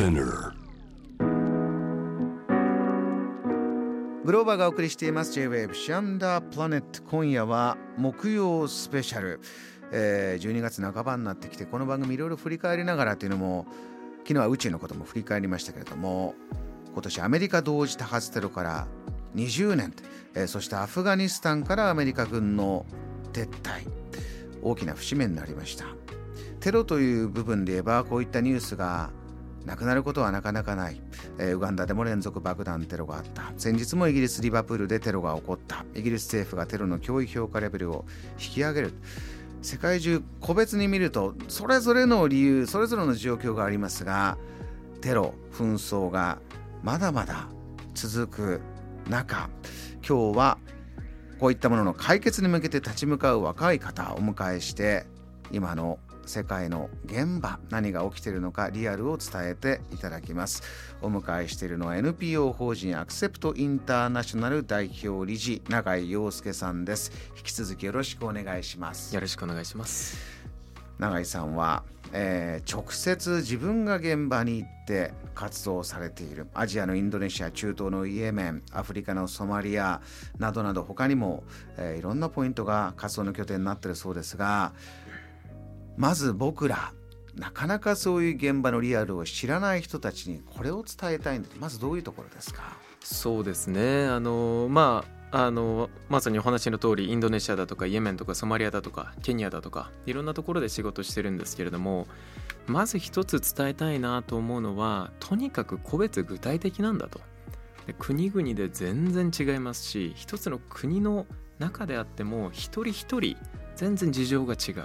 Spinner. グローバーがお送りしています。J-Wave シアンダープラネット今夜は木曜スペシャル、えー、12月半ばになってきてこの番組いろいろ振り返りながらというのも昨日は宇宙のことも振り返りましたけれども今年アメリカ同時多発テロから20年、えー、そしてアフガニスタンからアメリカ軍の撤退。大きな節目になりました。テロという部分で言えばこういったニュースがなくなることはなかなかない、えー、ウガンダでも連続爆弾テロがあった。先日もイギリス・リバプールでテロが起こった。イギリス政府がテロの脅威評価レベルを引き上げる。世界中個別に見るとそれぞれの理由それぞれの状況がありますがテロ紛争がまだまだ続く中今日はこういったものの解決に向けて立ち向かう若い方をお迎えして今の世界の現場何が起きているのかリアルを伝えていただきます。お迎えしているのは NPO 法人アクセプトインターナショナル代表理事永井陽介さんです。引き続きよろしくお願いします。よろしくお願いします。永井さんは、えー、直接自分が現場に行って活動されている。アジアのインドネシア中東のイエメンアフリカのソマリアなどなど他にも、えー、いろんなポイントが活動の拠点になっているそうですがまず僕らなかなかそういう現場のリアルを知らない人たちにこれを伝えたいんでまずどういうところですか？そうですね。あのまああのまさにお話の通りインドネシアだとかイエメンとかソマリアだとかケニアだとかいろんなところで仕事してるんですけれどもまず一つ伝えたいなと思うのはとにかく個別具体的なんだと。で国々で全然違いますし一つの国の中であっても一人一人全然事情が違う。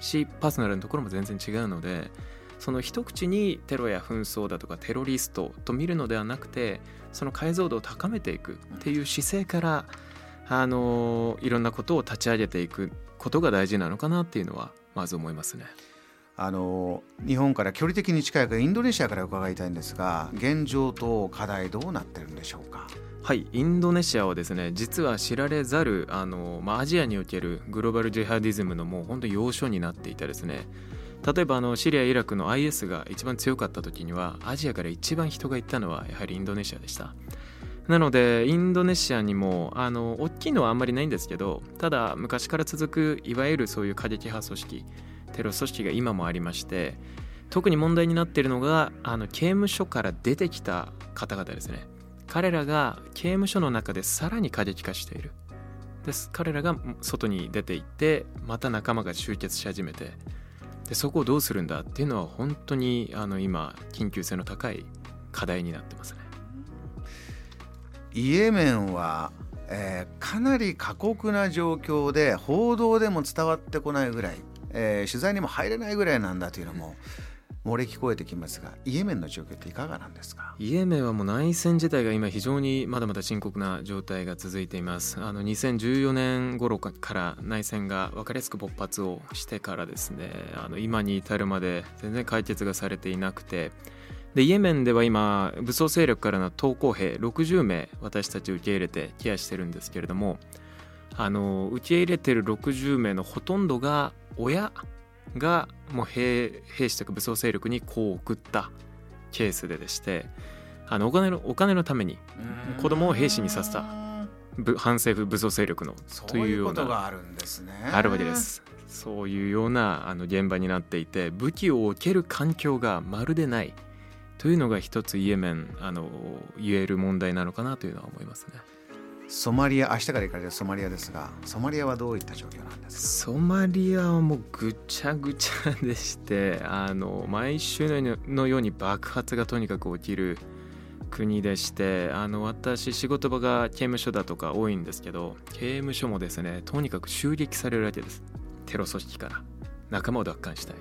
しパーソナルのところも全然違うのでその一口にテロや紛争だとかテロリストと見るのではなくてその解像度を高めていくっていう姿勢からあのいろんなことを立ち上げていくことが大事なのかなっていうのはまず思いますね。あの日本から距離的に近いからインドネシアから伺いたいんですが現状と課題どうなってるんでしょうか？はいインドネシアはですね実は知られざるあの、まあ、アジアにおけるグローバルジェハディズムのもう本当要所になっていたですね例えばあのシリアイラクの IS が一番強かった時にはアジアから一番人が行ったのはやはりインドネシアでしたなのでインドネシアにもあの大きいのはあんまりないんですけどただ昔から続くいわゆるそういう過激派組織テロ組織が今もありまして特に問題になっているのがあの刑務所から出てきた方々ですね。彼らが刑務所の中でさらに過激化している。です。彼らが外に出ていってまた仲間が集結し始めてでそこをどうするんだっていうのは本当にあの今緊急性の高い課題になってますね。イエメンは、えー、かなり過酷な状況で報道でも伝わってこないぐらい、えー、取材にも入れないぐらいなんだというのも漏れ聞こえてきますがイエメンの状況っていかがなんですか？イエメンはもう内戦自体が今非常にまだまだ深刻な状態が続いています。あの2014年頃から内戦が分かりやすく勃発をしてからですね。あの今に至るまで全然解決がされていなくて。でイエメンでは今武装勢力からの投降兵60名私たち受け入れてケアしてるんですけれどもあの受け入れてる60名のほとんどが親がもう兵兵士とか武装勢力にこう送ったケースででしてあのお金のお金のために子供を兵士にさせた。反政府武装勢力のというようながあるんですね。あるわけです。そういうようなあの現場になっていて武器を置ける環境がまるでない。というのが一つイエメンあの言える問題なのかなというのは思いますね。ソマリア明日から行かれるソマリアですがソマリアはどういった状況なんですか？ソマリアはもうぐちゃぐちゃでしてあの毎週のように爆発がとにかく起きる国でしてあの私仕事場が刑務所だとか多いんですけど刑務所もですねとにかく襲撃されるわけです。テロ組織から。仲間を奪還したい、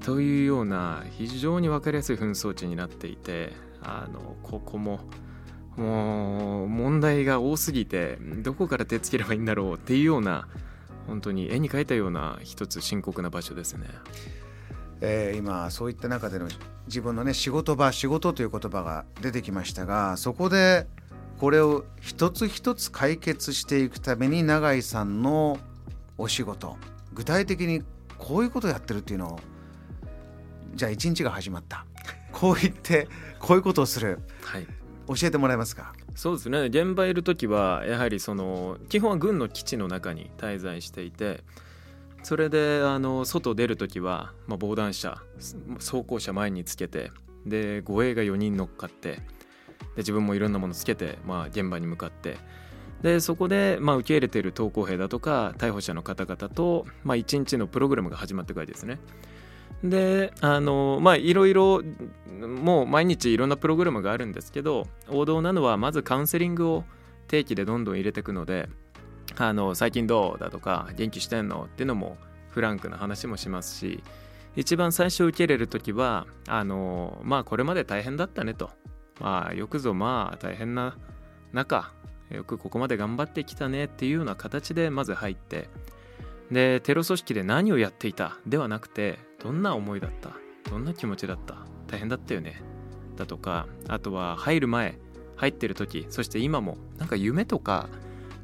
というような非常に分かりやすい紛争地になっていてあのここももう問題が多すぎてどこから手つければいいんだろうっていうような本当に絵に描いたような一つ深刻な場所ですね。えー、今そういった中での自分のね仕事場仕事という言葉が出てきましたがそこでこれを一つ一つ解決していくために永井さんのお仕事具体的にこういうことをやってるっていうのをじゃあ一日が始まった。こう言ってこういうことをする、はい、教えてもらえますか？そうですね現場いる時はやはりその基本は軍の基地の中に滞在していてそれであの外出る時は、まあ、防弾車装甲車前につけてで護衛が4人乗っかってで自分もいろんなものつけて、まあ、現場に向かってでそこで、まあ、受け入れている投降兵だとか逮捕者の方々と、まあ、1日のプログラムが始まってくわけですね。であのまあいろいろもう毎日いろんなプログラムがあるんですけど王道なのはまずカウンセリングを定期でどんどん入れていくのであの最近どうだとか元気してんのっていうのもフランクな話もしますし一番最初受け入れる時はあのまあこれまで大変だったねと。まあよくぞまあ大変な中よくここまで頑張ってきたねっていうような形でまず入ってでテロ組織で何をやっていたではなくてどんな思いだった？どんな気持ちだった？大変だったよね。だとかあとは入る前入ってる時そして今もなんか夢とか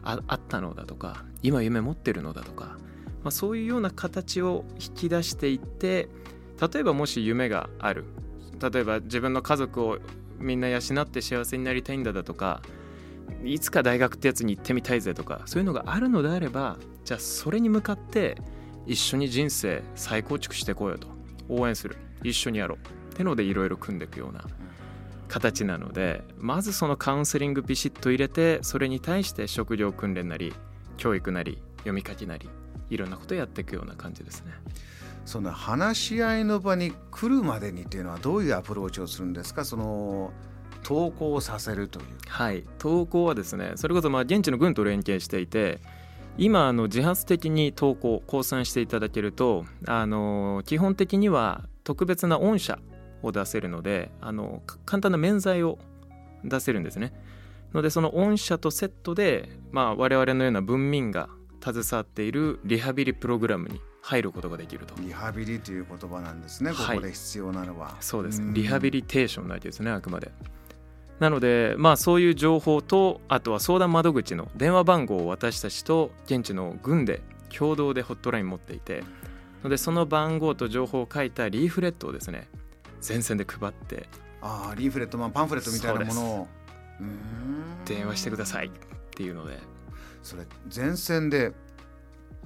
あったのだとか今夢持ってるのだとか、まあ、そういうような形を引き出していって例えばもし夢がある。例えば自分の家族をみんな養って幸せになりたいんだだとかいつか大学ってやつに行ってみたいぜとかそういうのがあるのであればじゃあそれに向かって一緒に人生再構築していこうよと。応援する。一緒にやろう。ってのでいろいろ組んでいくような形なのでまずそのカウンセリングビシッと入れてそれに対して職業訓練なり教育なり読み書きなりいろんなことをやっていくような感じですね。その話し合いの場に来るまでにっていうのはどういうアプローチをするんですか？その投稿させるという。はい。投稿はですねそれこそまあ現地の軍と連携していて今あの自発的に投稿降参していただけるとあの基本的には特別な御社を出せるのであの簡単な免罪を出せるんですね。のでその御社とセットで、まあ、我々のような文民が携わっているリハビリプログラムに入ることができると。リハビリという言葉なんですね、ここで必要なのは。そうです。リハビリテーションなわけですねあくまで。なのでまあそういう情報とあとは相談窓口の電話番号を私たちと現地の軍で共同でホットライン持っていてのでその番号と情報を書いたリーフレットをですね前線で配ってああリーフレット、まあ、パンフレットみたいなものを。電話してくださいっていうので。それ前線で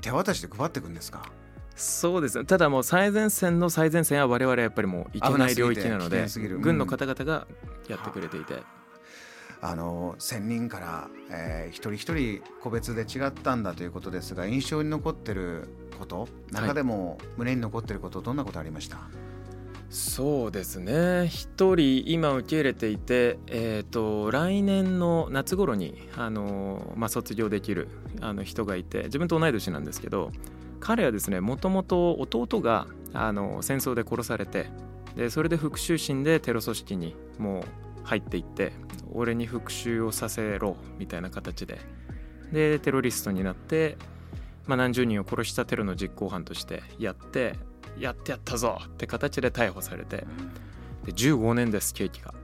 手渡しで配っていくんですか？そうですね。ただもう最前線の最前線は我々はやっぱりもういけない領域なので軍の方々がやってくれていて。あの1,000人から、えー、一人一人個別で違ったんだということですが印象に残ってること中でも胸に残ってること、どんなことありました？そうですね。一人今受け入れていて、えーと、来年の夏頃にあの、まあ、卒業できるあの人がいて自分と同い年なんですけど彼はですねもともと弟があの戦争で殺されてでそれで復讐心でテロ組織にもう入っていって俺に復讐をさせろみたいな形ででテロリストになって、まあ、何十人を殺したテロの実行犯としてやってやってやったぞって形で逮捕されてで15年です刑期が。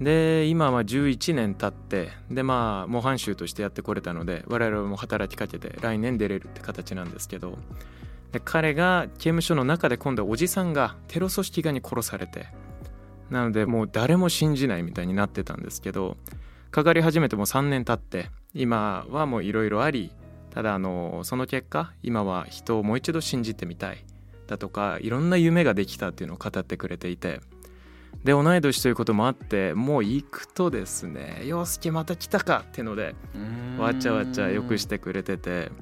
で今は11年経ってでまあ模範囚としてやってこれたので我々も働きかけて来年出れるって形なんですけどで彼が刑務所の中で今度はおじさんがテロ組織側に殺されてなのでもう誰も信じないみたいになってたんですけどかかり始めても3年経って今はもういろいろありただあのその結果今は人をもう一度信じてみたいだとかいろんな夢ができたっていうのを語ってくれていてで同い年ということもあってもう行くとですね「洋介また来たか!」ってのでわちゃわちゃよくしてくれてて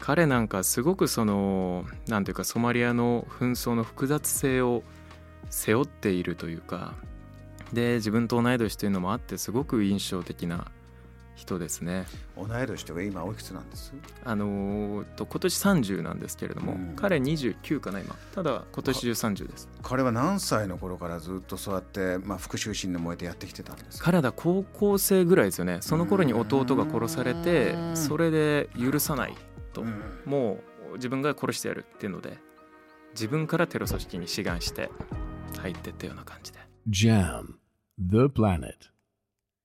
彼なんかすごくその何ていうかソマリアの紛争の複雑性を背負っているというかで自分と同い年というのもあってすごく印象的な人ですね。同い年とか今おいくつなんです？あのー、と今年30なんですけれども、うん、彼29かな今。ただ今年中30です。彼は何歳の頃からずっとそうやって、まあ、復讐心の燃えてやってきてたんです彼は高校生ぐらいですよね。その頃に弟が殺されてそれで許さないと、うん、もう自分が殺してやるっていうので自分からテロ組織に志願して入ってったような感じで。JAM The Planet